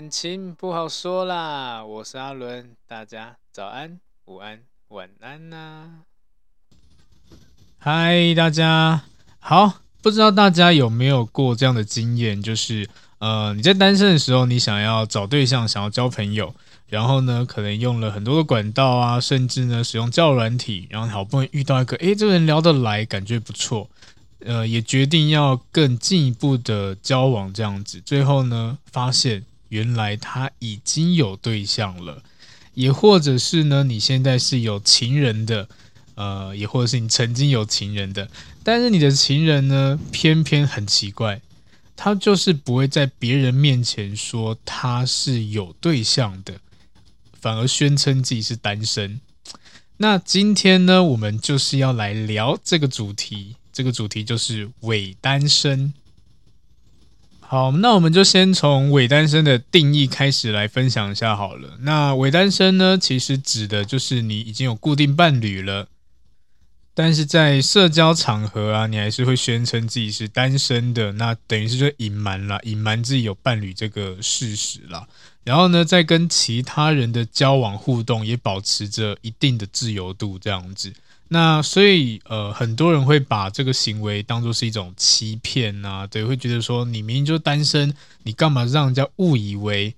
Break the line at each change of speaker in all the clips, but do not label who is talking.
感情不好说啦，我是阿伦，大家早安、午安、晚安呐、嗨，大家好，不知道大家有没有过这样的经验，就是呃，你在单身的时候，你想要找对象，想要交朋友，然后呢，可能用了很多的管道啊，甚至呢，使用交友软体，然后好不容易遇到一个，诶，这个人聊得来，感觉不错。呃，也决定要更进一步的交往这样子，最后呢，发现原来他已经有对象了，也或者是呢，你现在是有情人的，呃，也或者是你曾经有情人的，但是你的情人呢，偏偏很奇怪，他就是不会在别人面前说他是有对象的，反而宣称自己是单身。那今天呢，我们就是要来聊这个主题。这个主题就是伪单身。好，那我们就先从伪单身的定义开始来分享一下好了。那伪单身呢，其实指的就是你已经有固定伴侣了，但是在社交场合啊，你还是会宣称自己是单身的，那等于是就隐瞒了，隐瞒自己有伴侣这个事实了。然后呢，在跟其他人的交往互动，也保持着一定的自由度，这样子。那所以，呃，很多人会把这个行为当作是一种欺骗呐，对，会觉得说你明明就单身，你干嘛让人家误以为，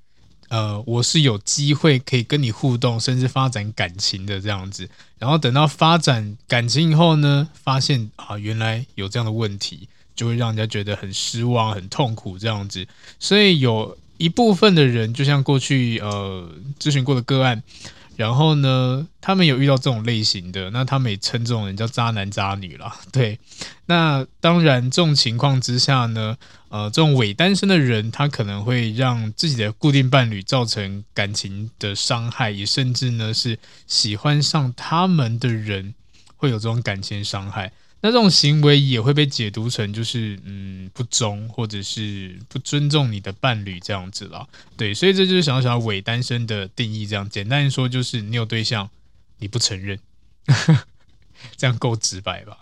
呃，我是有机会可以跟你互动，甚至发展感情的这样子。然后等到发展感情以后呢，发现啊，原来有这样的问题，就会让人家觉得很失望、很痛苦这样子。所以有一部分的人，就像过去呃咨询过的个案。然后呢，他们有遇到这种类型的，那他们也称这种人叫渣男渣女啦。对，那当然这种情况之下呢，呃，这种伪单身的人，他可能会让自己的固定伴侣造成感情的伤害，也甚至呢是喜欢上他们的人会有这种感情伤害。那这种行为也会被解读成就是嗯不忠，或者是不尊重你的伴侣这样子啦。对，所以这就是小小伪单身的定义。这样简单说就是你有对象，你不承认，这样够直白吧？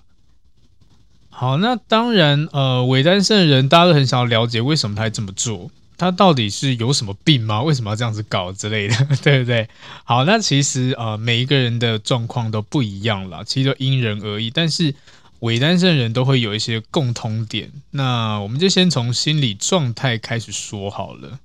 好，那当然呃，伪单身的人大家都很想要了解为什么他会这么做，他到底是有什么病吗？为什么要这样子搞之类的，对不对？好，那其实呃每一个人的状况都不一样啦，其实都因人而异，但是。伪单身的人都会有一些共通点，那我们就先从心理状态开始说好了。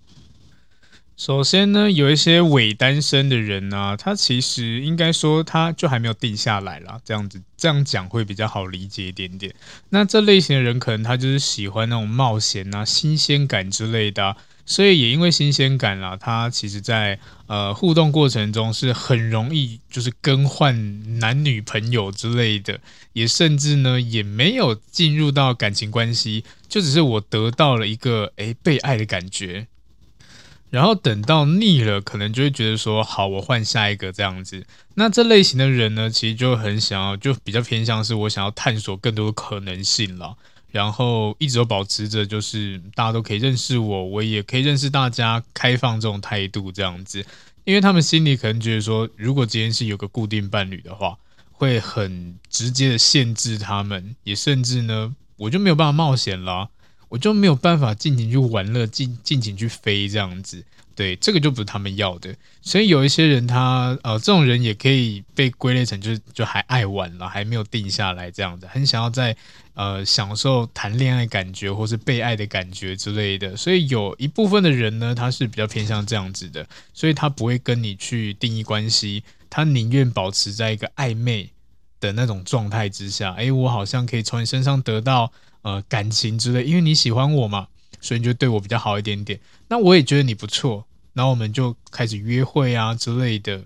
首先呢，有一些伪单身的人呢、啊，他其实应该说他就还没有定下来啦，这样子这样讲会比较好理解一点点。那这类型的人可能他就是喜欢那种冒险啊、新鲜感之类的、所以也因为新鲜感啦，他其实在呃互动过程中是很容易就是更换男女朋友之类的，也甚至呢也没有进入到感情关系，就只是我得到了一个诶被爱的感觉，然后等到腻了，可能就会觉得说好，我换下一个这样子。那这类型的人呢，其实就很想要，就比较偏向是我想要探索更多的可能性了。然后一直都保持着，就是大家都可以认识我，我也可以认识大家，开放这种态度这样子。因为他们心里可能觉得说，如果今天是有个固定伴侣的话，会很直接的限制他们，也甚至呢，我就没有办法冒险啦，我就没有办法尽情去玩乐，尽尽情去飞这样子。对，这个就不是他们要的。所以有一些人他，呃，这种人也可以被归类成就是就还爱玩了，还没有定下来这样子，很想要在呃享受谈恋爱感觉或是被爱的感觉之类的。所以有一部分的人呢，他是比较偏向这样子的，所以他不会跟你去定义关系，他宁愿保持在一个暧昧的那种状态之下。诶，我好像可以从你身上得到呃感情之类，因为你喜欢我嘛。所以你就对我比较好一点点，那我也觉得你不错，然后我们就开始约会啊之类的。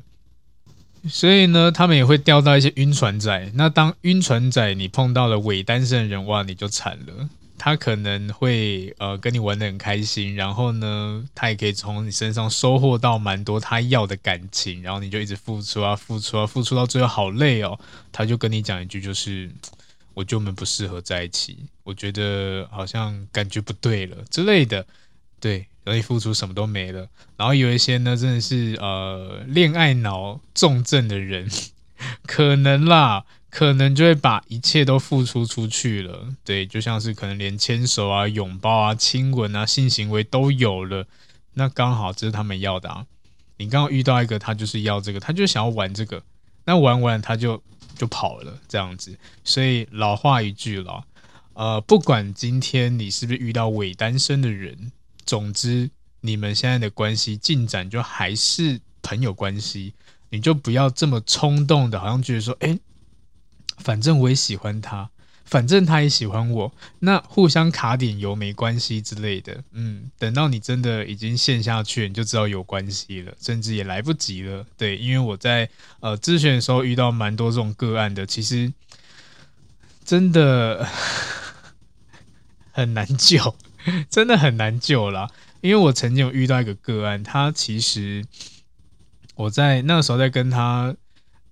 所以呢，他们也会钓到一些晕船仔。那当晕船仔你碰到了伪单身的人，哇，你就惨了。他可能会呃跟你玩得很开心，然后呢，他也可以从你身上收获到蛮多他要的感情，然后你就一直付出啊付出啊付出到最后好累哦。他就跟你讲一句就是。我觉得我们不适合在一起，我觉得好像感觉不对了之类的，对，容易付出什么都没了。然后有一些呢，真的是呃恋爱脑重症的人，可能啦，可能就会把一切都付出出去了。对，就像是可能连牵手啊、拥抱啊、亲吻啊、性行为都有了，那刚好这是他们要的啊。你刚刚遇到一个，他就是要这个，他就想要玩这个，那玩完他就。就跑了这样子，所以老话一句了，呃，不管今天你是不是遇到伪单身的人，总之你们现在的关系进展就还是朋友关系，你就不要这么冲动的，好像觉得说，哎，反正我也喜欢他。反正他也喜欢我，那互相卡点油没关系之类的。嗯，等到你真的已经陷下去，你就知道有关系了，甚至也来不及了。对，因为我在呃咨询的时候遇到蛮多这种个案的，其实真的很难救，真的很难救啦。因为我曾经有遇到一个个案，他其实我在那个时候在跟他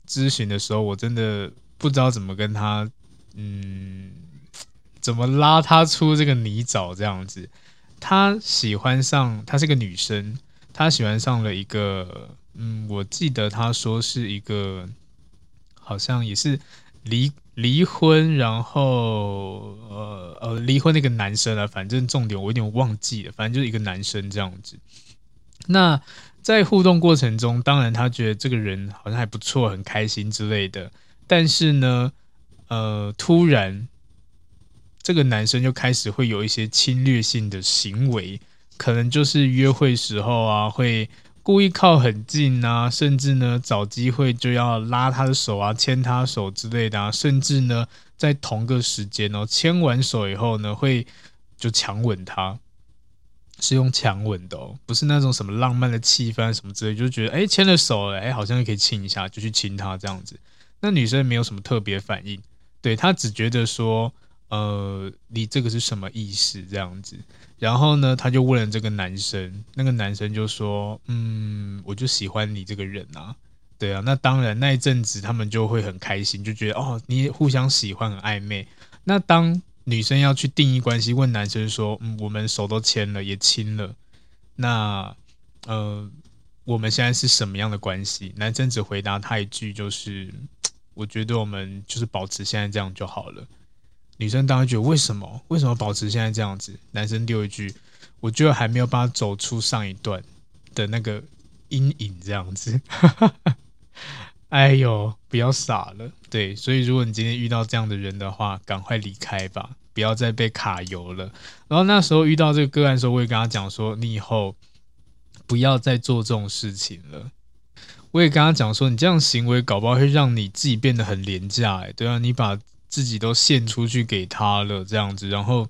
咨询的时候，我真的不知道怎么跟他。嗯，怎么拉他出这个泥沼？这样子，他喜欢上，她是个女生，她喜欢上了一个，嗯，我记得她说是一个，好像也是离离婚，然后呃呃离婚那个男生啊，反正重点我有点忘记了，反正就是一个男生这样子。那在互动过程中，当然他觉得这个人好像还不错，很开心之类的，但是呢。呃，突然，这个男生就开始会有一些侵略性的行为，可能就是约会时候啊，会故意靠很近啊，甚至呢找机会就要拉他的手啊，牵他手之类的啊，甚至呢在同个时间哦，牵完手以后呢，会就强吻他，是用强吻的哦，不是那种什么浪漫的气氛什么之类，就觉得哎牵了手了，哎好像可以亲一下，就去亲他这样子，那女生没有什么特别反应。对，他只觉得说，呃，你这个是什么意思这样子？然后呢，他就问了这个男生，那个男生就说，嗯，我就喜欢你这个人啊，对啊。那当然，那一阵子他们就会很开心，就觉得哦，你互相喜欢，很暧昧。那当女生要去定义关系，问男生说，嗯，我们手都牵了，也亲了，那呃，我们现在是什么样的关系？男生只回答他一句，就是。我觉得我们就是保持现在这样就好了。女生当然觉得为什么？为什么保持现在这样子？男生丢一句：“我觉得还没有办法走出上一段的那个阴影，这样子。”哎呦，不要傻了。对，所以如果你今天遇到这样的人的话，赶快离开吧，不要再被卡油了。然后那时候遇到这个个案的时候，我也跟他讲说：“你以后不要再做这种事情了。”我也跟他讲说，你这样行为搞不好会让你自己变得很廉价，哎，对啊，你把自己都献出去给他了，这样子，然后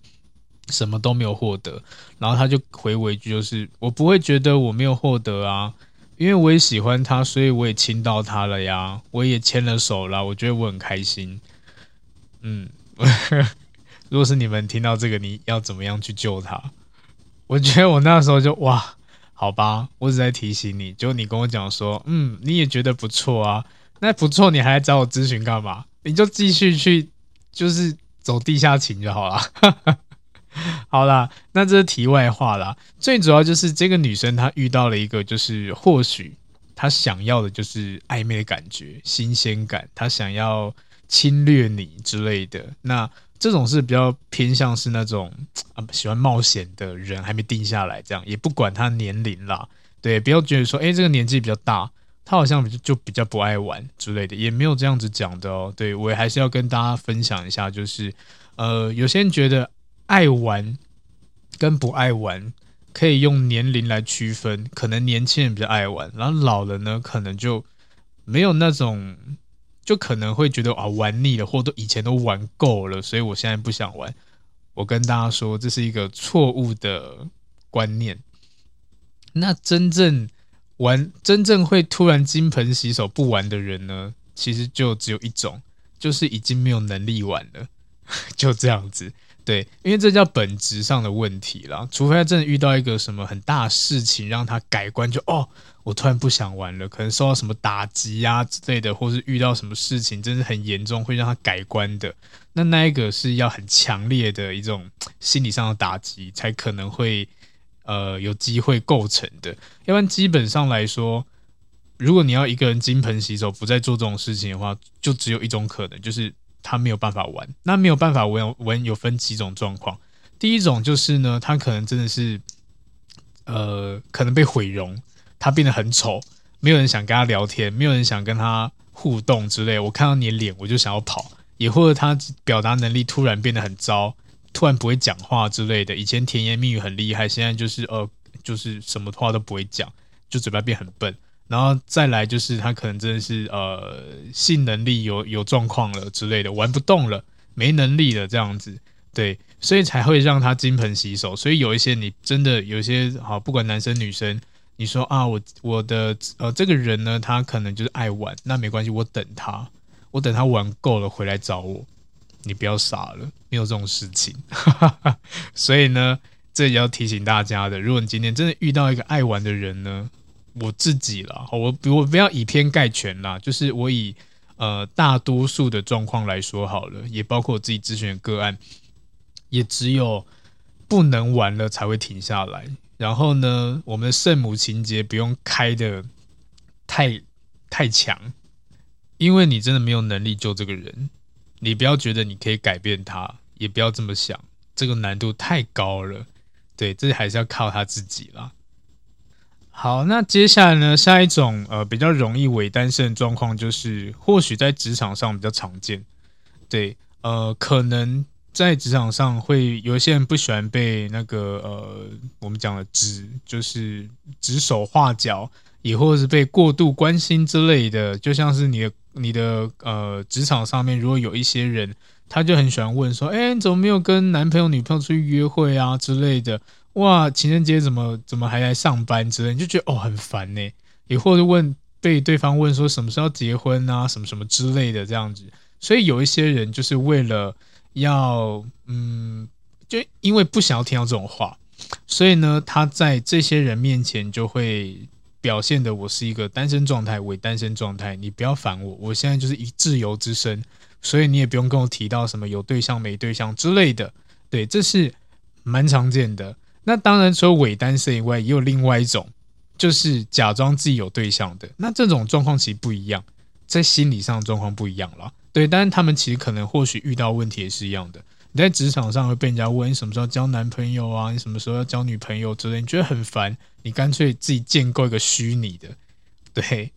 什么都没有获得，然后他就回我一句，就是我不会觉得我没有获得啊，因为我也喜欢他，所以我也亲到他了呀，我也牵了手了，我觉得我很开心。嗯，如果是你们听到这个，你要怎么样去救他？我觉得我那时候就哇。好吧，我只在提醒你，就你跟我讲说，嗯，你也觉得不错啊，那不错，你还来找我咨询干嘛？你就继续去，就是走地下情就好了。好啦，那这是题外话啦。最主要就是这个女生她遇到了一个，就是或许她想要的就是暧昧的感觉、新鲜感，她想要侵略你之类的。那这种是比较偏向是那种啊喜欢冒险的人，还没定下来，这样也不管他年龄啦。对，不要觉得说，哎，这个年纪比较大，他好像就比较不爱玩之类的，也没有这样子讲的哦。对，我还是要跟大家分享一下，就是，呃，有些人觉得爱玩跟不爱玩可以用年龄来区分，可能年轻人比较爱玩，然后老人呢，可能就没有那种，就可能会觉得啊，玩腻了，或都以前都玩够了，所以我现在不想玩。我跟大家说，这是一个错误的观念。那真正玩、真正会突然金盆洗手不玩的人呢？其实就只有一种，就是已经没有能力玩了，就这样子。对，因为这叫本质上的问题啦。除非他真的遇到一个什么很大事情，让他改观就，哦，我突然不想玩了，可能受到什么打击呀、啊、之类的，或是遇到什么事情，真是很严重，会让他改观的。那那一个是要很强烈的一种心理上的打击，才可能会。呃，有机会构成的，要不然基本上来说，如果你要一个人金盆洗手，不再做这种事情的话，就只有一种可能，就是他没有办法玩。那没有办法玩，玩有分几种状况。第一种就是呢，他可能真的是，呃，可能被毁容，他变得很丑，没有人想跟他聊天，没有人想跟他互动之类。我看到你的脸，我就想要跑，也或者他表达能力突然变得很糟。突然不会讲话之类的，以前甜言蜜语很厉害，现在就是呃，就是什么话都不会讲，就嘴巴变很笨。然后再来就是他可能真的是呃，性能力有有状况了之类的，玩不动了，没能力了这样子，对，所以才会让他金盆洗手。所以有一些你真的有些好，不管男生女生，你说啊，我我的呃这个人呢，他可能就是爱玩，那没关系，我等他，我等他玩够了回来找我。你不要傻了，没有这种事情。所以呢，这也要提醒大家的。如果你今天真的遇到一个爱玩的人呢，我自己啦，我我不要以偏概全啦，就是我以呃大多数的状况来说好了，也包括我自己咨询的个案，也只有不能玩了才会停下来。然后呢，我们的圣母情节不用开得太太强，因为你真的没有能力救这个人。你不要觉得你可以改变他，也不要这么想，这个难度太高了。对，这还是要靠他自己啦。好，那接下来呢，下一种呃比较容易伪单身的状况，就是或许在职场上比较常见。对，呃，可能在职场上会有一些人不喜欢被那个呃我们讲的指，就是指手画脚。也或是被过度关心之类的，就像是你的你的呃职场上面，如果有一些人，他就很喜欢问说，哎，你怎么没有跟男朋友女朋友出去约会啊之类的？哇，情人节怎么怎么还来上班之类，你就觉得哦很烦呢。也或者问被对方问说什么时候结婚啊，什么什么之类的这样子。所以有一些人就是为了要嗯，就因为不想要听到这种话，所以呢，他在这些人面前就会。表现的我是一个单身状态，伪单身状态，你不要烦我，我现在就是一自由之身，所以你也不用跟我提到什么有对象没对象之类的，对，这是蛮常见的。那当然，除了伪单身以外，也有另外一种，就是假装自己有对象的。那这种状况其实不一样，在心理上的状况不一样了。对，但是他们其实可能或许遇到问题也是一样的。你在职场上会被人家问你什么时候交男朋友啊？你什么时候要交女朋友之类？你觉得很烦，你干脆自己建构一个虚拟的。对，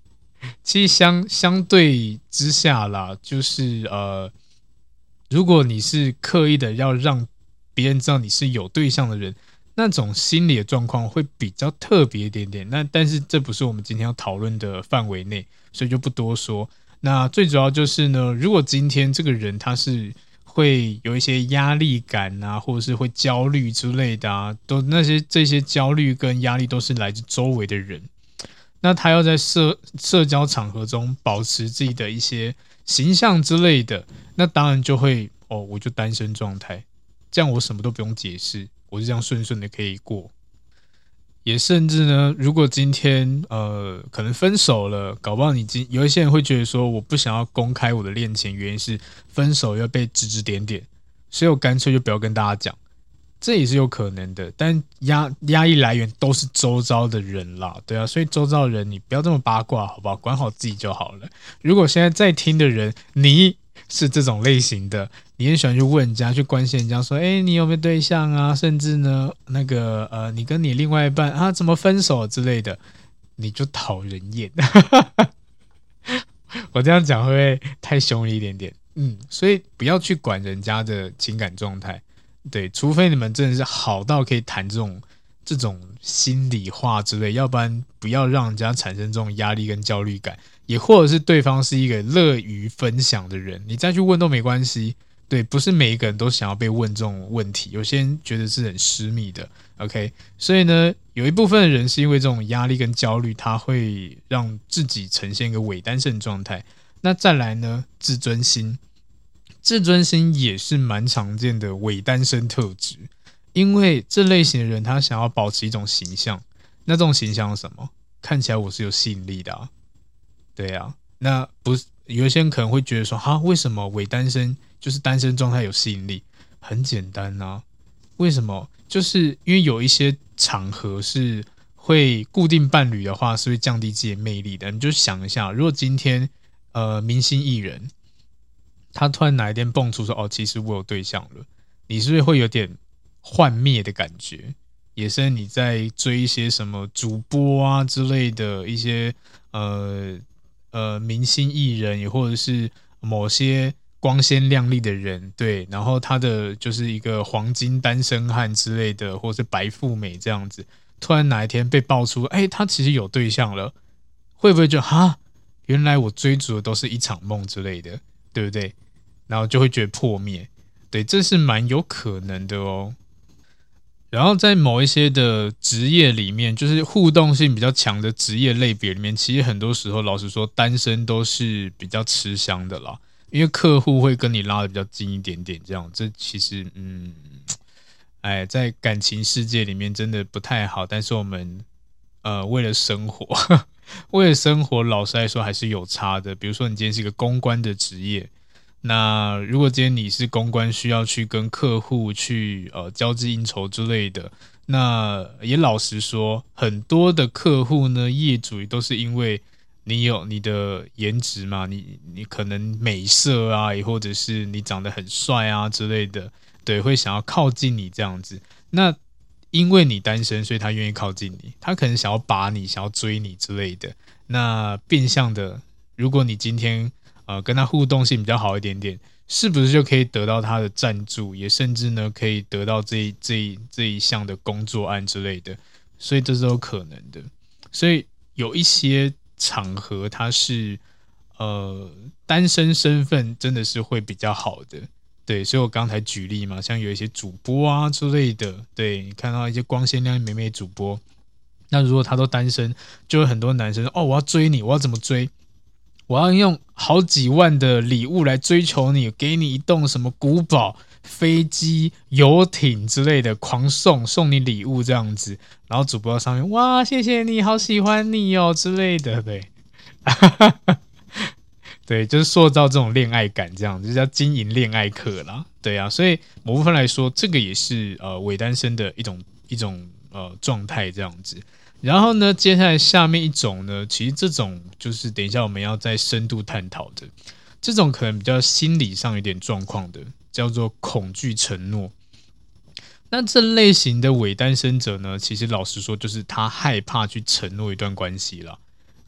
其实相相对之下啦，就是呃，如果你是刻意的要让别人知道你是有对象的人，那种心理的状况会比较特别一点点。那但是这不是我们今天要讨论的范围内，所以就不多说。那最主要就是呢，如果今天这个人他是。会有一些压力感啊，或者是会焦虑之类的啊，都那些这些焦虑跟压力都是来自周围的人。那他要在社社交场合中保持自己的一些形象之类的，那当然就会哦，我就单身状态，这样我什么都不用解释，我就这样顺顺的可以过。也甚至呢，如果今天呃可能分手了，搞不好你今有一些人会觉得说，我不想要公开我的恋情，原因是分手要被指指点点，所以我干脆就不要跟大家讲，这也是有可能的。但压压抑来源都是周遭的人啦，对啊，所以周遭的人你不要这么八卦，好不好？管好自己就好了。如果现在在听的人，你是这种类型的，你很喜欢去问人家，去关心人家，说，哎，你有没有对象啊？甚至呢，那个呃，你跟你另外一半啊，怎么分手之类的，你就讨人厌。我这样讲会不会太凶了一点点？嗯，所以不要去管人家的情感状态，对，除非你们真的是好到可以谈这种这种心里话之类，要不然不要让人家产生这种压力跟焦虑感。也或者是对方是一个乐于分享的人，你再去问都没关系。对，不是每一个人都想要被问这种问题，有些人觉得是很私密的。OK，所以呢，有一部分人是因为这种压力跟焦虑，他会让自己呈现一个伪单身状态。那再来呢，自尊心，自尊心也是蛮常见的伪单身特质，因为这类型的人他想要保持一种形象，那这种形象是什么？看起来我是有吸引力的啊。对啊，那不是有一些人可能会觉得说，哈，为什么伪单身就是单身状态有吸引力？很简单呐、啊，为什么？就是因为有一些场合是会固定伴侣的话，是会降低自己魅力的。你就想一下，如果今天呃明星艺人他突然哪一天蹦出说，哦，其实我有对象了，你是不是会有点幻灭的感觉？也是你在追一些什么主播啊之类的一些呃。呃，明星艺人也或者是某些光鲜亮丽的人，对，然后他的就是一个黄金单身汉之类的，或者是白富美这样子，突然哪一天被爆出，哎，他其实有对象了，会不会就哈，原来我追逐的都是一场梦之类的，对不对？然后就会觉得破灭，对，这是蛮有可能的哦。然后在某一些的职业里面，就是互动性比较强的职业类别里面，其实很多时候，老实说，单身都是比较吃香的啦，因为客户会跟你拉的比较近一点点，这样，这其实，嗯，哎，在感情世界里面真的不太好。但是我们，呃，为了生活，为了生活，老实来说还是有差的。比如说，你今天是一个公关的职业。那如果今天你是公关，需要去跟客户去呃交际应酬之类的，那也老实说，很多的客户呢，业主都是因为你有你的颜值嘛，你你可能美色啊，也或者是你长得很帅啊之类的，对，会想要靠近你这样子。那因为你单身，所以他愿意靠近你，他可能想要把你，想要追你之类的。那变相的，如果你今天。呃，跟他互动性比较好一点点，是不是就可以得到他的赞助？也甚至呢，可以得到这这这一项的工作案之类的，所以这是有可能的。所以有一些场合，他是呃单身身份真的是会比较好的。对，所以我刚才举例嘛，像有一些主播啊之类的，对，你看到一些光鲜亮丽美美主播，那如果他都单身，就有很多男生说哦，我要追你，我要怎么追？我要用好几万的礼物来追求你，给你一栋什么古堡、飞机、游艇之类的，狂送送你礼物这样子，然后主播上面哇，谢谢你好喜欢你哦之类的，对，对，就是塑造这种恋爱感，这样子就叫经营恋爱课啦，对啊，所以某部分来说，这个也是呃伪单身的一种一种呃状态这样子。然后呢，接下来下面一种呢，其实这种就是等一下我们要再深度探讨的，这种可能比较心理上有点状况的，叫做恐惧承诺。那这类型的伪单身者呢，其实老实说，就是他害怕去承诺一段关系了。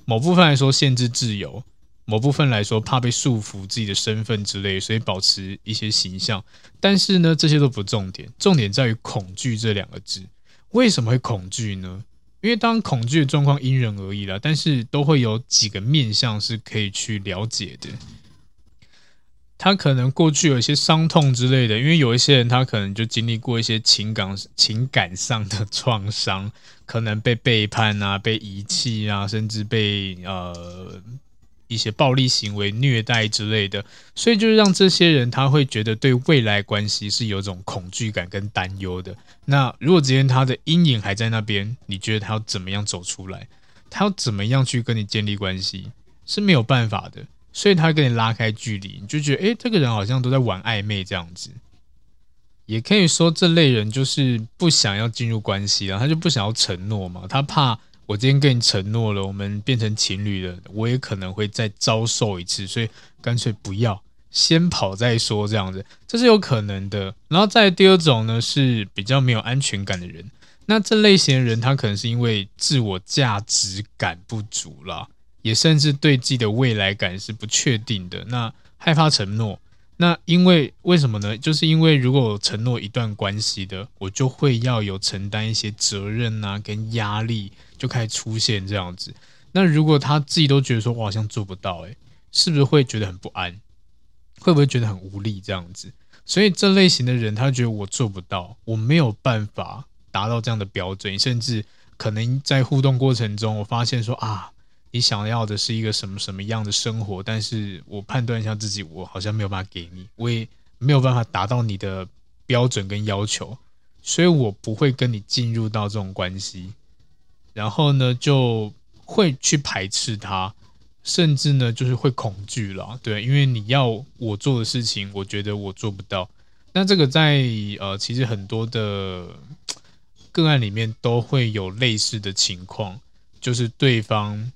某部分来说，限制自由；某部分来说，怕被束缚自己的身份之类，所以保持一些形象。但是呢，这些都不重点，重点在于恐惧这两个字。为什么会恐惧呢？因为当恐惧的状况因人而异啦，但是都会有几个面向是可以去了解的。他可能过去有一些伤痛之类的，因为有一些人他可能就经历过一些情感情感上的创伤，可能被背叛啊，被遗弃啊，甚至被呃。一些暴力行为、虐待之类的，所以就是让这些人他会觉得对未来关系是有种恐惧感跟担忧的。那如果今天他的阴影还在那边，你觉得他要怎么样走出来？他要怎么样去跟你建立关系？是没有办法的。所以他跟你拉开距离，你就觉得诶，这个人好像都在玩暧昧这样子。也可以说这类人就是不想要进入关系了，他就不想要承诺嘛，他怕。我今天跟你承诺了，我们变成情侣了，我也可能会再遭受一次，所以干脆不要，先跑再说这样子，这是有可能的。然后再第二种呢，是比较没有安全感的人。那这类型的人，他可能是因为自我价值感不足啦，也甚至对自己的未来感是不确定的。那害怕承诺。那因为为什么呢？就是因为如果承诺一段关系的，我就会要有承担一些责任啊，跟压力就开始出现这样子。那如果他自己都觉得说我好像做不到，诶，是不是会觉得很不安？会不会觉得很无力这样子？所以这类型的人，他觉得我做不到，我没有办法达到这样的标准，甚至可能在互动过程中，我发现说啊。你想要的是一个什么什么样的生活？但是我判断一下自己，我好像没有办法给你，我也没有办法达到你的标准跟要求，所以我不会跟你进入到这种关系。然后呢，就会去排斥他，甚至呢，就是会恐惧了。对，因为你要我做的事情，我觉得我做不到。那这个在呃，其实很多的个案里面都会有类似的情况，就是对方。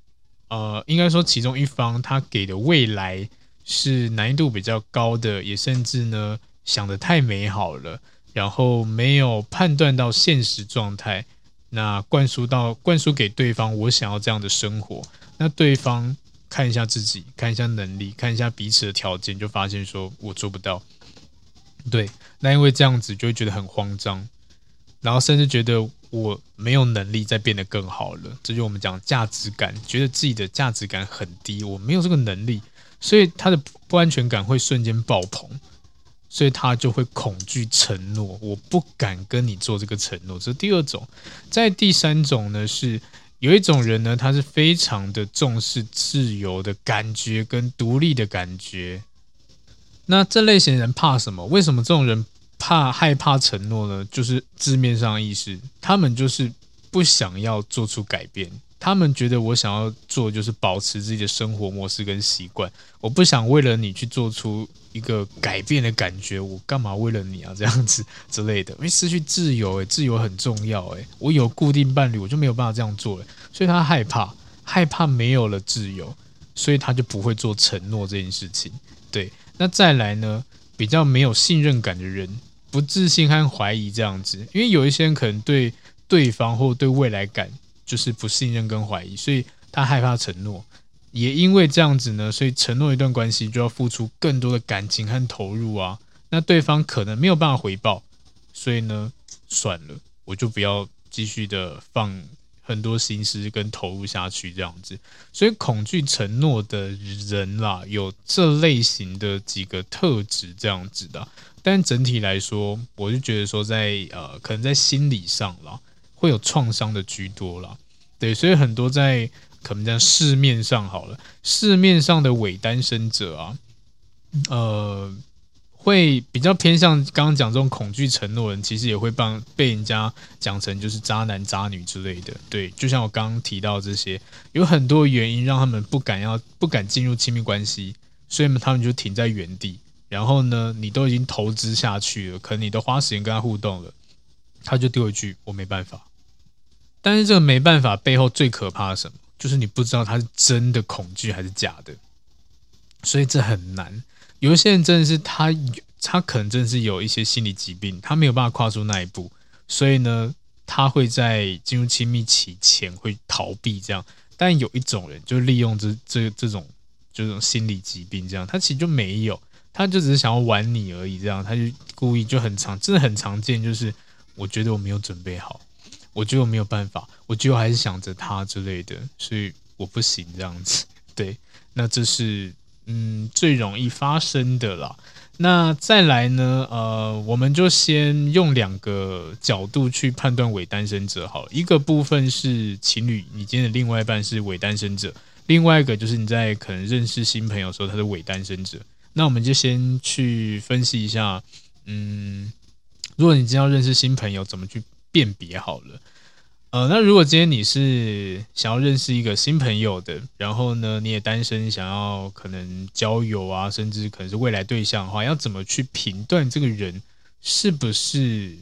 呃，应该说其中一方他给的未来是难易度比较高的，也甚至呢想得太美好了，然后没有判断到现实状态，那灌输到灌输给对方我想要这样的生活，那对方看一下自己，看一下能力，看一下彼此的条件，就发现说我做不到，对，那因为这样子就会觉得很慌张，然后甚至觉得。我没有能力再变得更好了，这就我们讲价值感，觉得自己的价值感很低，我没有这个能力，所以他的不安全感会瞬间爆棚，所以他就会恐惧承诺，我不敢跟你做这个承诺。这是第二种，在第三种呢，是有一种人呢，他是非常的重视自由的感觉跟独立的感觉。那这类型人怕什么？为什么这种人？怕害怕承诺呢，就是字面上意思，他们就是不想要做出改变。他们觉得我想要做就是保持自己的生活模式跟习惯，我不想为了你去做出一个改变的感觉。我干嘛为了你啊？这样子之类的，因为失去自由，诶，自由很重要，诶，我有固定伴侣，我就没有办法这样做，了，所以他害怕，害怕没有了自由，所以他就不会做承诺这件事情。对，那再来呢，比较没有信任感的人。不自信和怀疑这样子，因为有一些人可能对对方或对未来感就是不信任跟怀疑，所以他害怕承诺。也因为这样子呢，所以承诺一段关系就要付出更多的感情和投入啊。那对方可能没有办法回报，所以呢，算了，我就不要继续的放很多心思跟投入下去这样子。所以恐惧承诺的人啦，有这类型的几个特质这样子的。但整体来说，我就觉得说在，呃，可能在心理上啦，会有创伤的居多啦。对，所以很多在可能在市面上好了，市面上的伪单身者啊，呃，会比较偏向刚刚讲这种恐惧承诺人，其实也会帮被人家讲成就是渣男渣女之类的。对，就像我刚刚提到这些，有很多原因让他们不敢要不敢进入亲密关系，所以他们就停在原地。然后呢，你都已经投资下去了，可能你都花时间跟他互动了，他就丢一句“我没办法”。但是这个没办法背后最可怕什么？就是你不知道他是真的恐惧还是假的，所以这很难。有一些人真的是他，他可能真的是有一些心理疾病，他没有办法跨出那一步，所以呢，他会在进入亲密期前会逃避这样。但有一种人就利用这这这种这种心理疾病，这样他其实就没有。他就只是想要玩你而已，这样他就故意就很常，真的很常见。就是我觉得我没有准备好，我觉得我没有办法，我觉得还是想着他之类的，所以我不行这样子。对，那这是嗯最容易发生的啦。那再来呢？呃，我们就先用两个角度去判断伪单身者好。一个部分是情侣，你今天的另外一半是伪单身者；另外一个就是你在可能认识新朋友的时候，他是伪单身者。那我们就先去分析一下，嗯，如果你今天要认识新朋友，怎么去辨别好了？呃，那如果今天你是想要认识一个新朋友的，然后呢，你也单身，想要可能交友啊，甚至可能是未来对象的话，要怎么去评断这个人是不是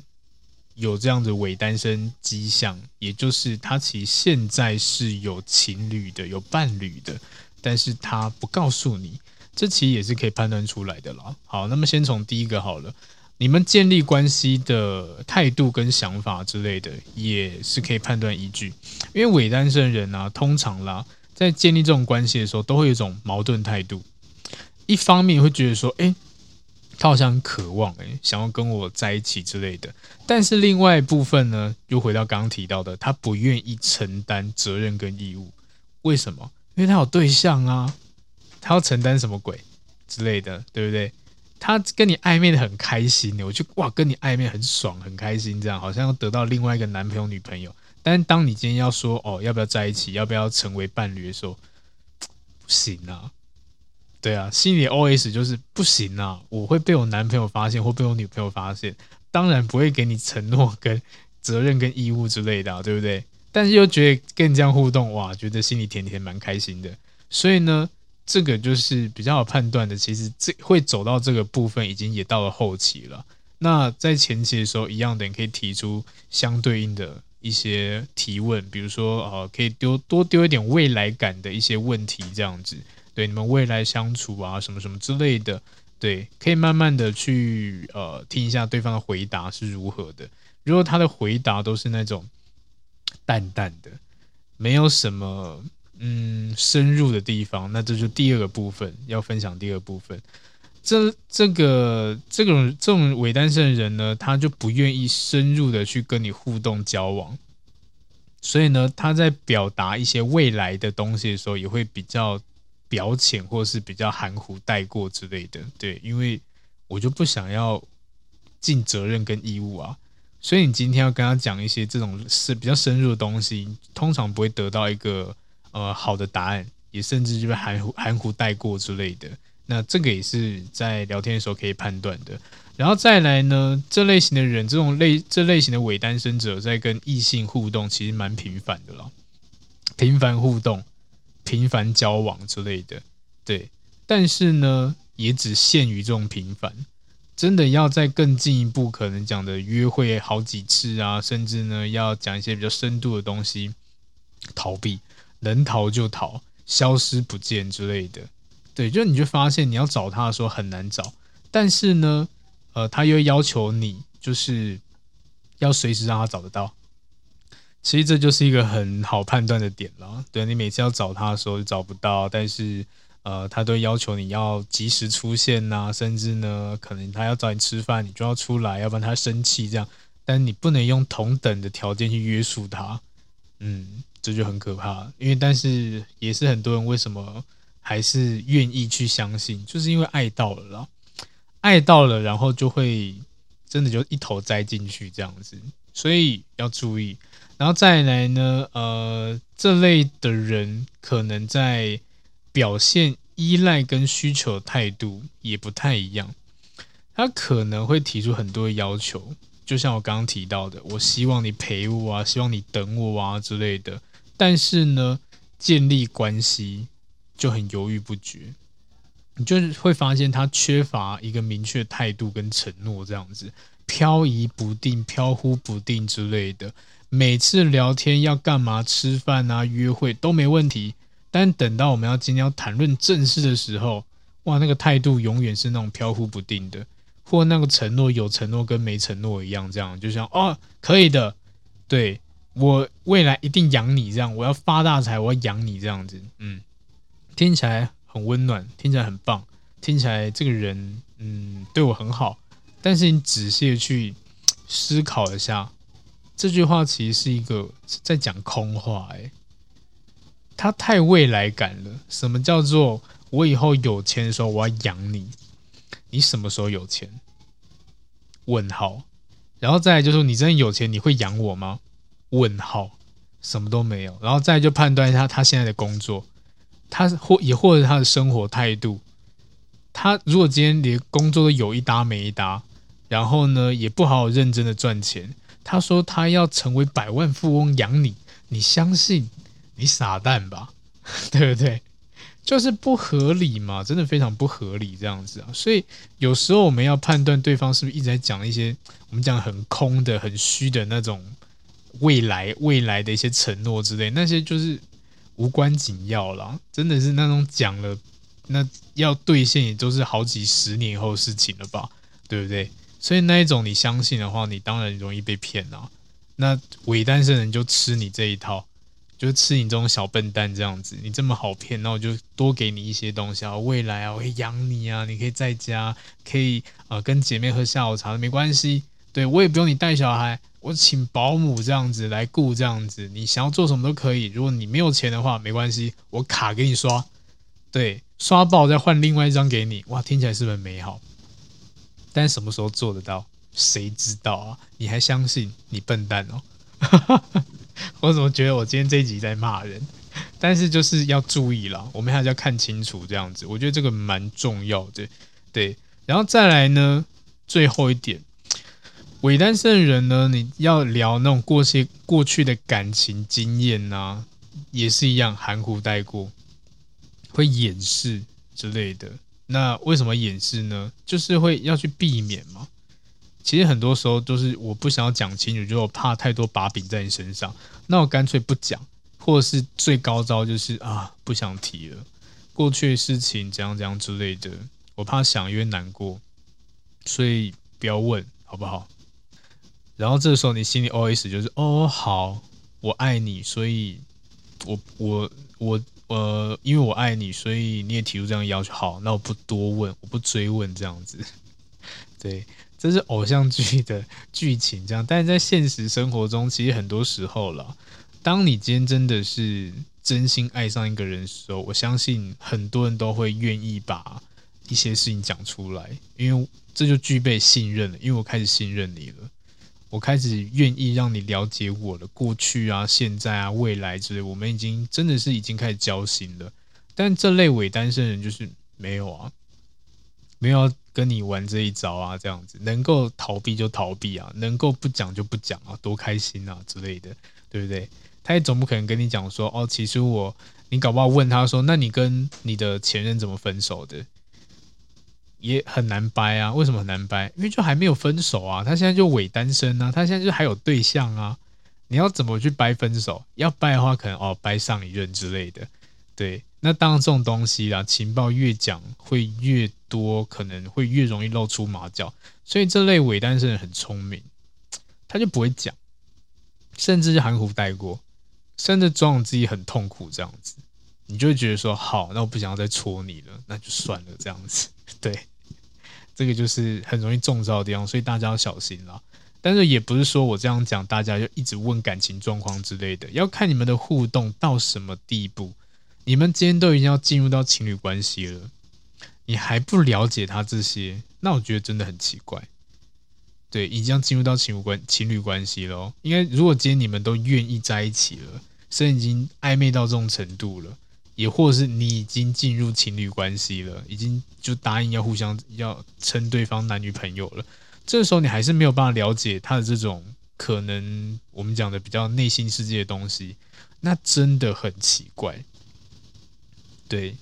有这样的伪单身迹象？也就是他其实现在是有情侣的，有伴侣的，但是他不告诉你。这其实也是可以判断出来的啦。好，那么先从第一个好了，你们建立关系的态度跟想法之类的，也是可以判断依据。因为伪单身人啊，通常啦，在建立这种关系的时候，都会有一种矛盾态度。一方面会觉得说，哎，他好像很渴望，哎，想要跟我在一起之类的。但是另外一部分呢，又回到刚刚提到的，他不愿意承担责任跟义务。为什么？因为他有对象啊。他要承担什么鬼之类的，对不对？他跟你暧昧的很开心的，我就哇，跟你暧昧很爽，很开心，这样好像要得到另外一个男朋友、女朋友。但是当你今天要说哦，要不要在一起，要不要成为伴侣的时候，不行啊。对啊，心里 OS 就是不行啊，我会被我男朋友发现，或被我女朋友发现，当然不会给你承诺、跟责任、跟义务之类的，对不对？但是又觉得跟你这样互动，哇，觉得心里甜甜，蛮开心的。所以呢。这个就是比较好判断的，其实这会走到这个部分，已经也到了后期了。那在前期的时候，一样的，你可以提出相对应的一些提问，比如说，呃，可以丢多丢一点未来感的一些问题，这样子，对你们未来相处啊，什么什么之类的，对，可以慢慢的去呃听一下对方的回答是如何的。如果他的回答都是那种淡淡的，没有什么。嗯，深入的地方，那这就第二个部分要分享。第二部分，这这个这种这种伪单身的人呢，他就不愿意深入的去跟你互动交往，所以呢，他在表达一些未来的东西的时候，也会比较表浅，或是比较含糊带过之类的。对，因为我就不想要尽责任跟义务啊，所以你今天要跟他讲一些这种是比较深入的东西，通常不会得到一个。呃，好的答案也甚至就被含糊含糊带过之类的，那这个也是在聊天的时候可以判断的。然后再来呢，这类型的人，这种类这类型的伪单身者，在跟异性互动其实蛮频繁的了，频繁互动、频繁交往之类的，对。但是呢，也只限于这种频繁，真的要再更进一步，可能讲的约会好几次啊，甚至呢要讲一些比较深度的东西，逃避。能逃就逃，消失不见之类的，对，就你就发现你要找他的时候很难找，但是呢，呃，他又要求你就是要随时让他找得到，其实这就是一个很好判断的点了。对，你每次要找他的时候就找不到，但是呃，他都要求你要及时出现呐，甚至呢，可能他要找你吃饭，你就要出来，要不然他生气这样，但你不能用同等的条件去约束他，嗯。这就很可怕，因为但是也是很多人为什么还是愿意去相信，就是因为爱到了啦，爱到了，然后就会真的就一头栽进去这样子，所以要注意。然后再来呢，呃，这类的人可能在表现依赖跟需求态度也不太一样，他可能会提出很多要求，就像我刚刚提到的，我希望你陪我啊，希望你等我啊之类的。但是呢，建立关系就很犹豫不决，你就是会发现他缺乏一个明确态度跟承诺，这样子飘移不定、飘忽不定之类的。每次聊天要干嘛、吃饭啊、约会都没问题，但等到我们要今天要谈论正事的时候，哇，那个态度永远是那种飘忽不定的，或那个承诺有承诺跟没承诺一样，这样就像哦，可以的，对。我未来一定养你，这样我要发大财，我要养你这样子，嗯，听起来很温暖，听起来很棒，听起来这个人嗯对我很好。但是你仔细的去思考一下，这句话其实是一个在讲空话，哎，他太未来感了。什么叫做我以后有钱的时候我要养你？你什么时候有钱？问号。然后再来就是你真的有钱，你会养我吗？问号，什么都没有，然后再就判断一下他现在的工作，他或也或者他的生活态度，他如果今天连工作都有一搭没一搭，然后呢也不好好认真的赚钱，他说他要成为百万富翁养你，你相信？你傻蛋吧，对不对？就是不合理嘛，真的非常不合理这样子啊，所以有时候我们要判断对方是不是一直在讲一些我们讲很空的、很虚的那种。未来未来的一些承诺之类，那些就是无关紧要啦，真的是那种讲了那要兑现也都是好几十年后事情了吧，对不对？所以那一种你相信的话，你当然容易被骗啊。那伪单身人就吃你这一套，就吃你这种小笨蛋这样子。你这么好骗，那我就多给你一些东西啊，未来啊，我会养你啊，你可以在家，可以啊、跟姐妹喝下午茶，没关系。对，我也不用你带小孩，我请保姆这样子来顾这样子，你想要做什么都可以。如果你没有钱的话，没关系，我卡给你刷，对，刷爆再换另外一张给你。哇，听起来是不是美好？但什么时候做得到？谁知道啊？你还相信？你笨蛋哦！我怎么觉得我今天这一集在骂人？但是就是要注意啦，我们还是要看清楚这样子。我觉得这个蛮重要的，对。然后再来呢，最后一点。伪单身的人呢，你要聊那种过去过去的感情经验啊，也是一样含糊带过，会掩饰之类的。那为什么掩饰呢？就是会要去避免嘛。其实很多时候都是我不想要讲清楚，就我怕太多把柄在你身上，那我干脆不讲，或者是最高招就是啊，不想提了，过去的事情怎样怎样之类的，我怕想因为难过，所以不要问，好不好？然后这个时候你心里 OS 就是哦好，我爱你，所以我我我呃，因为我爱你，所以你也提出这样要求，好，那我不多问，我不追问这样子。对，这是偶像剧的剧情这样，但是在现实生活中，其实很多时候了，当你今天真的是真心爱上一个人的时候，我相信很多人都会愿意把一些事情讲出来，因为这就具备信任了，因为我开始信任你了。我开始愿意让你了解我的过去啊、现在啊、未来之类，我们已经真的是已经开始交心了。但这类伪单身人就是没有啊，没有跟你玩这一招啊，这样子能够逃避就逃避啊，能够不讲就不讲啊，多开心啊之类的，对不对？他也总不可能跟你讲说，哦，其实我，你搞不好问他说，那你跟你的前任怎么分手的？也很难掰啊，为什么很难掰？因为就还没有分手啊，他现在就伪单身啊，他现在就还有对象啊，你要怎么去掰分手？要掰的话，可能哦掰上一任之类的，对。那当然这种东西啦，情报越讲会越多，可能会越容易露出马脚，所以这类伪单身人很聪明，他就不会讲，甚至就含糊带过，甚至装自己很痛苦这样子，你就会觉得说好，那我不想要再戳你了，那就算了这样子，对。这个就是很容易中招的地方，所以大家要小心啦。但是也不是说我这样讲，大家就一直问感情状况之类的，要看你们的互动到什么地步。你们今天都已经要进入到情侣关系了，你还不了解他这些，那我觉得真的很奇怪。对，已经要进入到情侣关情侣关系了，应该如果今天你们都愿意在一起了，甚至已经暧昧到这种程度了。也或是你已经进入情侣关系了，已经就答应要互相要称对方男女朋友了，这时候你还是没有办法了解他的这种可能我们讲的比较内心世界的东西，那真的很奇怪。对，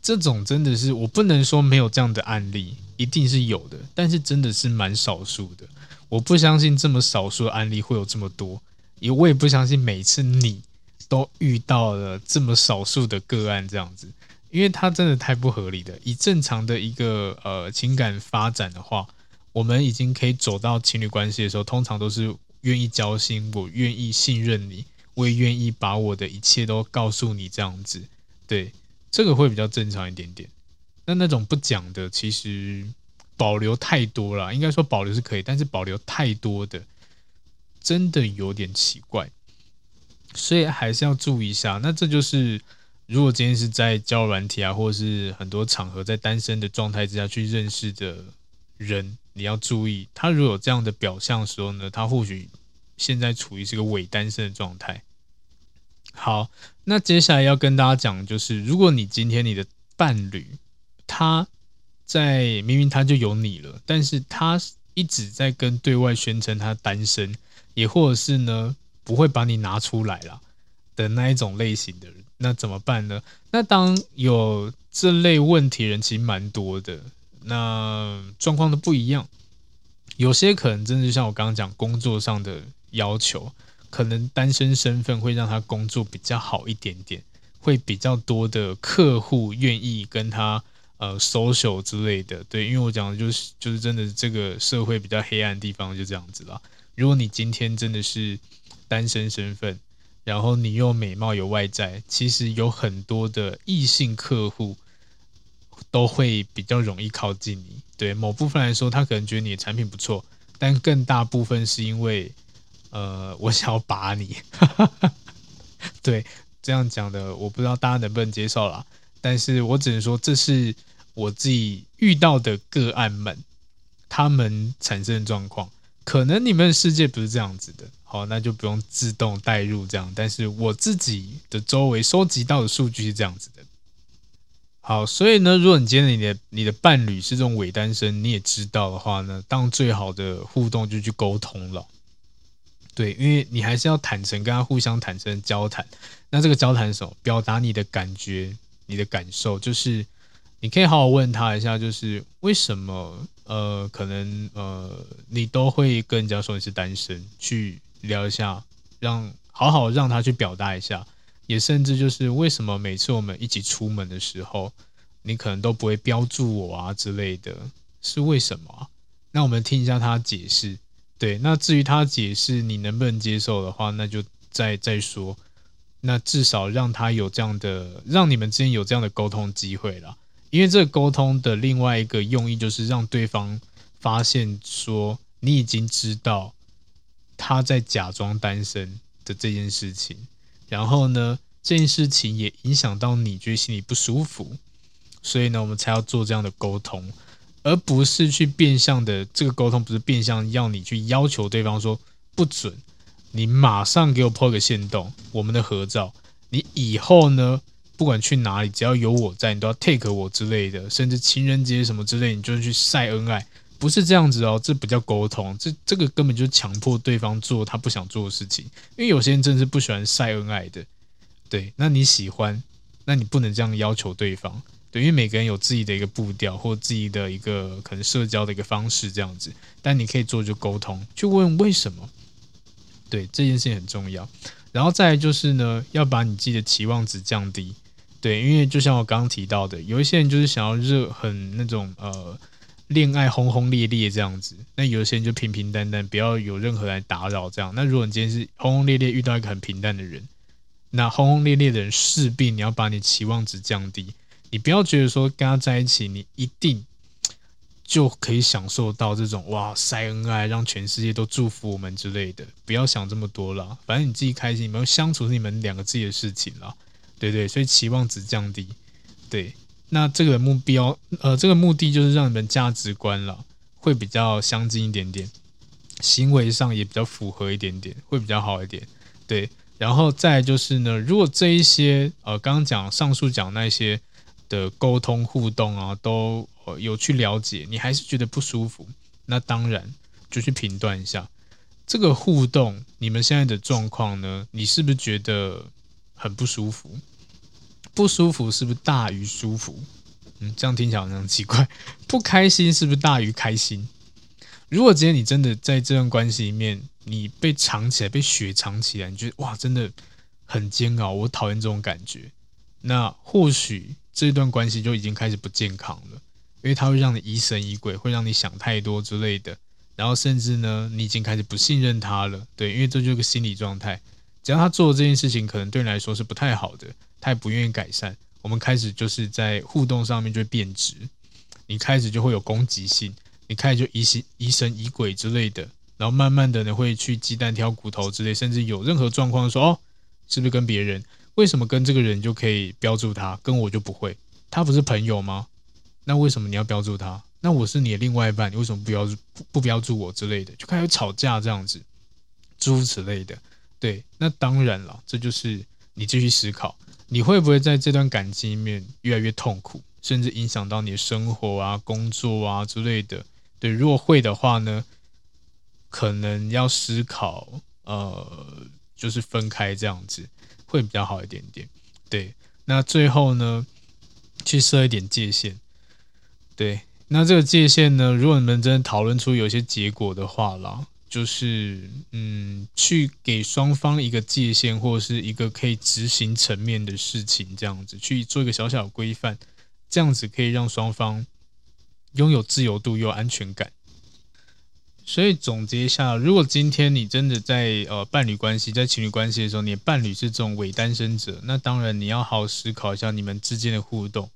这种真的是我不能说没有这样的案例，一定是有的，但是真的是蛮少数的。我不相信这么少数的案例会有这么多，也我也不相信每次你。都遇到了这么少数的个案这样子，因为它真的太不合理了。以正常的一个呃情感发展的话，我们已经可以走到情侣关系的时候，通常都是愿意交心，我愿意信任你，我也愿意把我的一切都告诉你这样子。对，这个会比较正常一点点。那那种不讲的，其实保留太多了，应该说保留是可以，但是保留太多的，真的有点奇怪。所以还是要注意一下。那这就是，如果今天是在交软体啊，或者是很多场合在单身的状态之下去认识的人，你要注意，他如果有这样的表象的时候呢，他或许现在处于是个伪单身的状态。好，那接下来要跟大家讲，就是如果你今天你的伴侣他在明明他就有你了，但是他一直在跟对外宣称他单身，也或者是呢，不会把你拿出来了的那一种类型的人，那怎么办呢？那当有这类问题人其实蛮多的，那状况都不一样。有些可能真的就像我刚刚讲工作上的要求，可能单身身份会让他工作比较好一点点，会比较多的客户愿意跟他呃 social 之类的。对，因为我讲的就是就是真的这个社会比较黑暗的地方就这样子啦。如果你今天真的是单身身份，然后你又美貌有外在，其实有很多的异性客户都会比较容易靠近你。对，某部分来说，他可能觉得你的产品不错，但更大部分是因为，呃，我想要把你。对，这样讲的，我不知道大家能不能接受啦。但是我只能说，这是我自己遇到的个案们，他们产生的状况。可能你们的世界不是这样子的，好，那就不用自动带入这样。但是我自己的周围收集到的数据是这样子的。好，所以呢，如果你今天你的你的伴侣是这种伪单身，你也知道的话呢，当最好的互动就去沟通了。对，因为你还是要坦诚跟他互相坦诚交谈。那这个交谈是什么？表达你的感觉、你的感受，就是你可以好好问他一下，就是为什么呃，可能呃，你都会跟人家说你是单身，去聊一下，让好好让他去表达一下。也甚至就是为什么每次我们一起出门的时候，你可能都不会标注我啊之类的，是为什么？那我们听一下他解释。对，那至于他解释你能不能接受的话，那就再再说。那至少让他有这样的，让你们之间有这样的沟通机会啦。因为这个沟通的另外一个用意就是让对方发现说你已经知道他在假装单身的这件事情。然后呢，这件事情也影响到你，觉得心里不舒服，所以呢，我们才要做这样的沟通，而不是去变相的这个沟通，不是变相要你去要求对方说不准，你马上给我破个限动，我们的合照，你以后呢，不管去哪里，只要有我在，你都要 take 我之类的，甚至情人节什么之类，你就去晒恩爱。不是这样子哦，这不叫沟通，这这个根本就是强迫对方做他不想做的事情。因为有些人真的是不喜欢晒恩爱的，对，那你喜欢，那你不能这样要求对方，对，因为每个人有自己的一个步调或自己的一个可能社交的一个方式这样子。但你可以做就沟通，去问为什么，对，这件事情很重要。然后再就是呢，要把你自己的期望值降低，对，因为就像我刚刚提到的，有一些人就是想要热很那种呃。恋爱轰轰烈烈这样子，那有些人就平平淡淡，不要有任何来打扰这样。那如果你今天是轰轰烈烈遇到一个很平淡的人，那轰轰烈烈的人势必你要把你期望值降低，你不要觉得说跟他在一起，你一定就可以享受到这种哇晒恩爱，让全世界都祝福我们之类的。不要想这么多了，反正你自己开心，你们相处是你们两个自己的事情了，对对，所以期望值降低，对。那这个目标，呃，这个目的就是让你们价值观了会比较相近一点点，行为上也比较符合一点点，会比较好一点。对，然后再就是呢，如果这一些呃，刚刚讲上述讲那些的沟通互动啊，都有去了解，你还是觉得不舒服，那当然就去评断一下这个互动，你们现在的状况呢，你是不是觉得很不舒服？不舒服是不是大于舒服？嗯，这样听起来好像奇怪。不开心是不是大于开心？如果今天你真的在这段关系里面，你被藏起来，被雪藏起来，你觉得哇，真的很煎熬，我讨厌这种感觉。那或许这段关系就已经开始不健康了，因为它会让你疑神疑鬼，会让你想太多之类的。然后甚至呢，你已经开始不信任他了。对，因为这就是个心理状态。只要他做这件事情，可能对你来说是不太好的。他也不愿意改善，我们开始就是在互动上面就会变质，你开始就会有攻击性，你开始就疑心疑神疑鬼之类的，然后慢慢的呢会去鸡蛋挑骨头之类，甚至有任何状况说哦，是不是跟别人？为什么跟这个人就可以标注他，跟我就不会？他不是朋友吗？那为什么你要标注他？那我是你的另外一半，你为什么不标不，不标注我之类的？就开始吵架这样子，诸如此类的。对，那当然了，这就是你继续思考。你会不会在这段感情里面越来越痛苦，甚至影响到你的生活啊、工作啊之类的？对，如果会的话呢，可能要思考，呃，就是分开这样子会比较好一点点。对，那最后呢，去设一点界限。对，那这个界限呢，如果你们真的讨论出有些结果的话啦，就是嗯，去给双方一个界限，或者是一个可以执行层面的事情，这样子去做一个小小的规范，这样子可以让双方拥有自由度又安全感。所以总结一下，如果今天你真的在呃伴侣关系、在情侣关系的时候，你伴侣是这种伪单身者，那当然你要好好思考一下你们之间的互动，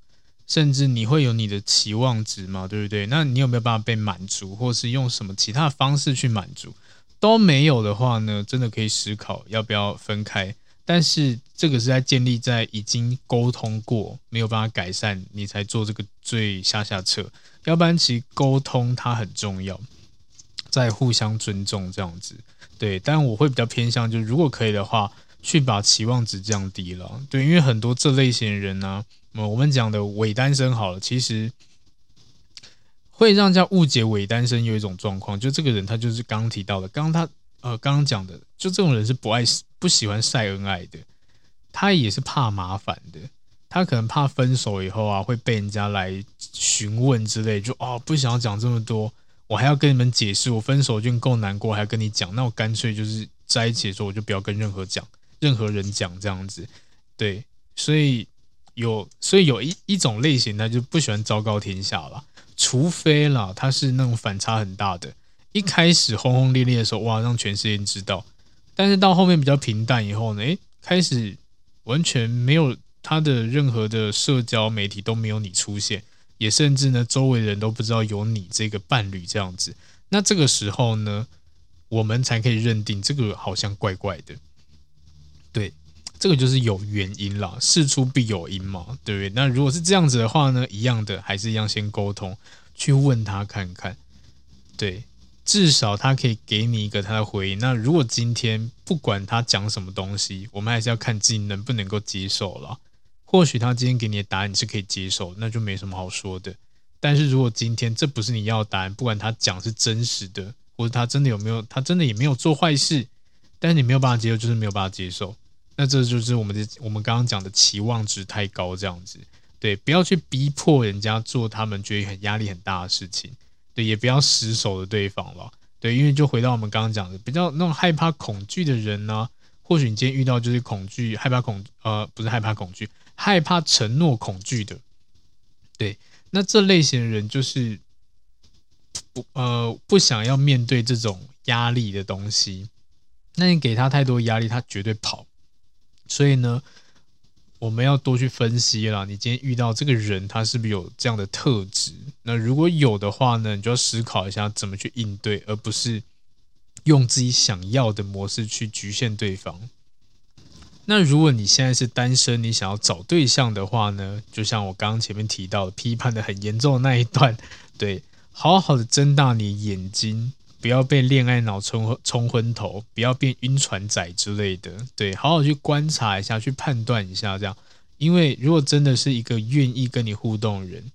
甚至你会有你的期望值嘛，对不对？那你有没有办法被满足，或是用什么其他的方式去满足？都没有的话呢，真的可以思考要不要分开。但是这个是在建立在已经沟通过没有办法改善，你才做这个最下下策。要不然其实沟通它很重要。在互相尊重这样子，对，但我会比较偏向，就如果可以的话，去把期望值降低了，对，因为很多这类型的人呢、我们讲的伪单身好了，其实会让人家误解伪单身有一种状况，就这个人他就是刚刚提到的，刚刚他呃刚刚讲的，就这种人是不爱不喜欢晒恩爱的，他也是怕麻烦的，他可能怕分手以后啊会被人家来询问之类，就哦不想要讲这么多。我还要跟你们解释，我分手就够难过，还要跟你讲，那我干脆就是在一起的时候，我就不要跟任何讲，任何人讲这样子，对，所以有，所以有一一种类型，他就不喜欢昭告天下了，除非啦，他是那种反差很大的，一开始轰轰烈烈的时候，哇，让全世界知道，但是到后面比较平淡以后呢，诶，开始完全没有他的任何的社交媒体都没有你出现。也甚至呢，周围人都不知道有你这个伴侣这样子，那这个时候呢，我们才可以认定这个好像怪怪的。对，这个就是有原因啦，事出必有因嘛，对不对？那如果是这样子的话呢，一样的，还是一样先沟通，去问他看看，对，至少他可以给你一个他的回应。那如果今天不管他讲什么东西，我们还是要看自己能不能够接受了。或许他今天给你的答案你是可以接受，那就没什么好说的。但是如果今天这不是你要的答案，不管他讲是真实的，或者他真的有没有，他真的也没有做坏事，但是你没有办法接受，就是没有办法接受。那这就是我们的我们刚刚讲的期望值太高，这样子。对，不要去逼迫人家做他们觉得很压力很大的事情。对，也不要死守着对方了。对，因为就回到我们刚刚讲的，比较那种害怕恐惧的人呢，或许你今天遇到就是恐惧、害怕恐呃，不是害怕恐惧。害怕承诺、恐惧的，对，那这类型的人就是不呃不想要面对这种压力的东西。那你给他太多压力，他绝对跑。所以呢，我们要多去分析啦。你今天遇到这个人，他是不是有这样的特质？那如果有的话呢，你就要思考一下怎么去应对，而不是用自己想要的模式去局限对方。那如果你现在是单身，你想要找对象的话呢，就像我刚刚前面提到的，批判的很严重的那一段，对，好好的睁大你眼睛，不要被恋爱脑冲冲昏头，不要变晕船仔之类的，对，好好去观察一下，去判断一下这样，因为如果真的是一个愿意跟你互动的人，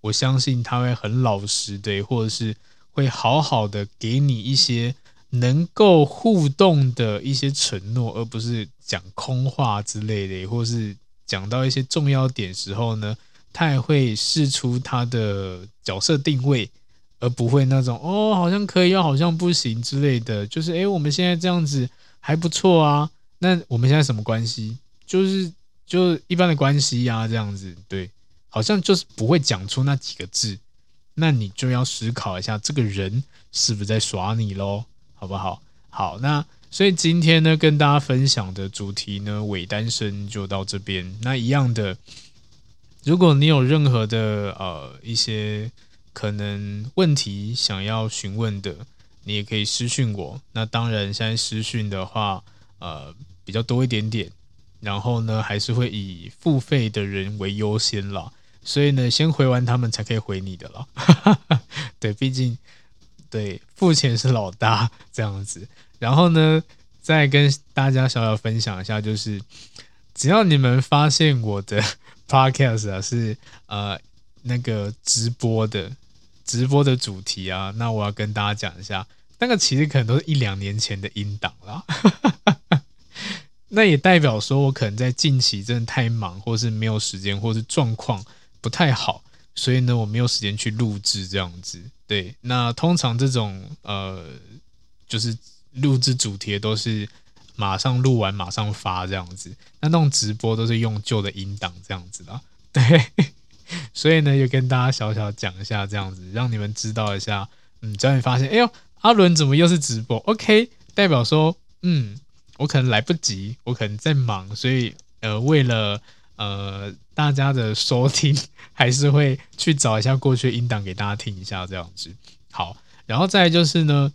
我相信他会很老实的，或者是会好好的给你一些。能够互动的一些承诺，而不是讲空话之类的，或是讲到一些重要点时候呢，他也会试出他的角色定位，而不会那种哦，好像可以，又好像不行之类的。就是诶，我们现在这样子还不错啊，那我们现在什么关系？就是就一般的关系呀，这样子对，好像就是不会讲出那几个字，那你就要思考一下，这个人是不是在耍你喽？好不好？好，那所以今天呢，跟大家分享的主题呢，伪单身就到这边。那一样的，如果你有任何的呃一些可能问题想要询问的，你也可以私讯我。那当然，现在私讯的话，呃，比较多一点点。然后呢，还是会以付费的人为优先啦。所以呢，先回完他们才可以回你的啦。对，毕竟。对，付钱是老大这样子。然后呢，再跟大家小小分享一下，就是只要你们发现我的 podcast 啊是呃那个直播的直播的主题啊，那我要跟大家讲一下，那个其实可能都是一两年前的音档啦。那也代表说我可能在近期真的太忙，或是没有时间，或是状况不太好。所以呢，我没有时间去录制这样子。对，那通常这种呃就是录制主题都是马上录完马上发这样子，那那种直播都是用旧的音档这样子的，对，所以呢，就跟大家小小讲一下这样子，让你们知道一下，嗯，只要你发现，哎呦，阿伦怎么又是直播？OK，代表说，嗯，我可能来不及，我可能在忙，所以呃，为了呃大家的收听，还是会去找一下过去的音档给大家听一下这样子。好，然后再就是呢。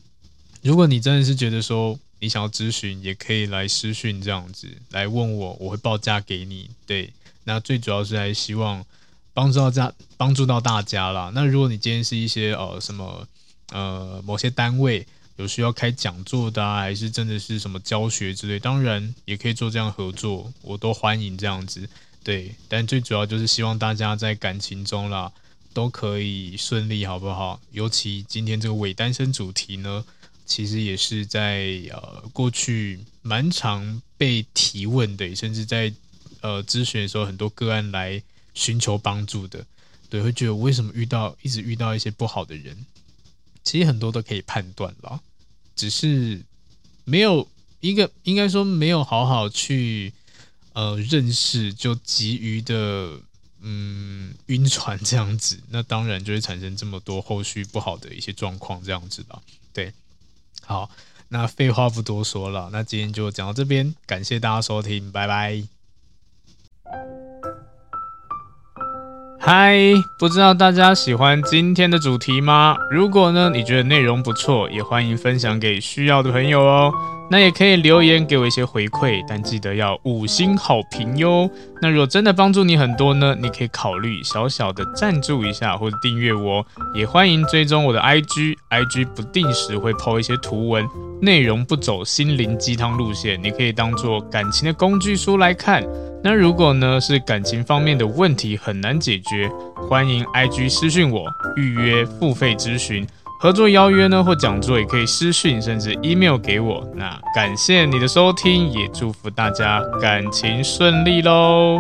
如果你真的是觉得说你想要咨询，也可以来私讯这样子来问我，我会报价给你。对，那最主要是还希望帮助到大帮助到大家啦。那如果你今天是一些呃什么呃某些单位有需要开讲座的啊，还是真的是什么教学之类，当然也可以做这样合作，我都欢迎这样子。对，但最主要就是希望大家在感情中啦都可以顺利，好不好？尤其今天这个伪单身主题呢。其实也是在呃过去蛮常被提问的，甚至在呃咨询的时候，很多个案来寻求帮助的，对，会觉得为什么遇到一直遇到一些不好的人？其实很多都可以判断了，只是没有一个应该说没有好好去呃认识，就急于的嗯晕船这样子，那当然就会产生这么多后续不好的一些状况这样子吧，对。好，那废话不多说了，那今天就讲到这边，感谢大家收听，拜拜。嗨，不知道大家喜欢今天的主题吗？如果呢，你觉得内容不错，也欢迎分享给需要的朋友哦。那也可以留言给我一些回馈，但记得要五星好评哟。那如果真的帮助你很多呢，你可以考虑小小的赞助一下或者订阅我，也欢迎追踪我的 IG，IG 不定时会抛一些图文，内容不走心灵鸡汤路线，你可以当做感情的工具书来看。那如果呢是感情方面的问题很难解决，欢迎 IG 私讯我预约付费咨询。合作邀约呢，或讲座也可以私讯，甚至 email 给我。那感谢你的收听，也祝福大家感情顺利喽。